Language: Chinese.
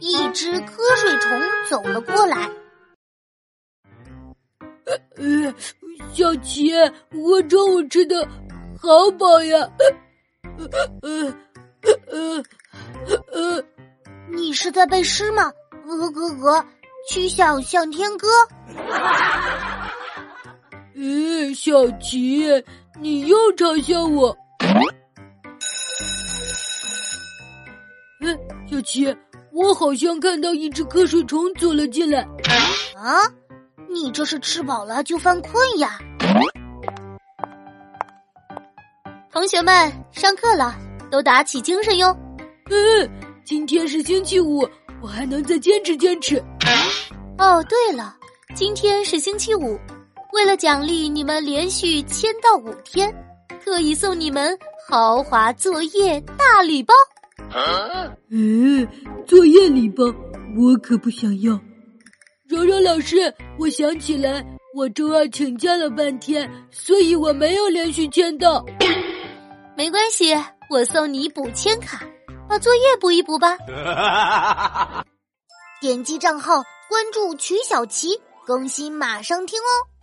一只瞌睡虫走了过来。呃，小琪，我中午吃的好饱呀。呃呃呃呃，你是在背诗吗？鹅鹅鹅，曲项向天歌。呃，小琪，你又嘲笑我。嗯，小琪，我好像看到一只瞌睡虫走了进来。啊，你这是吃饱了就犯困呀？同学们，上课了，都打起精神哟。嗯，今天是星期五，我还能再坚持坚持。哦，对了，今天是星期五，为了奖励你们连续签到五天，特意送你们豪华作业大礼包。嗯，作业礼包我可不想要。柔柔老师，我想起来，我周二请假了半天，所以我没有连续签到。没关系，我送你补签卡，把作业补一补吧。点击账号关注曲小琪，更新马上听哦。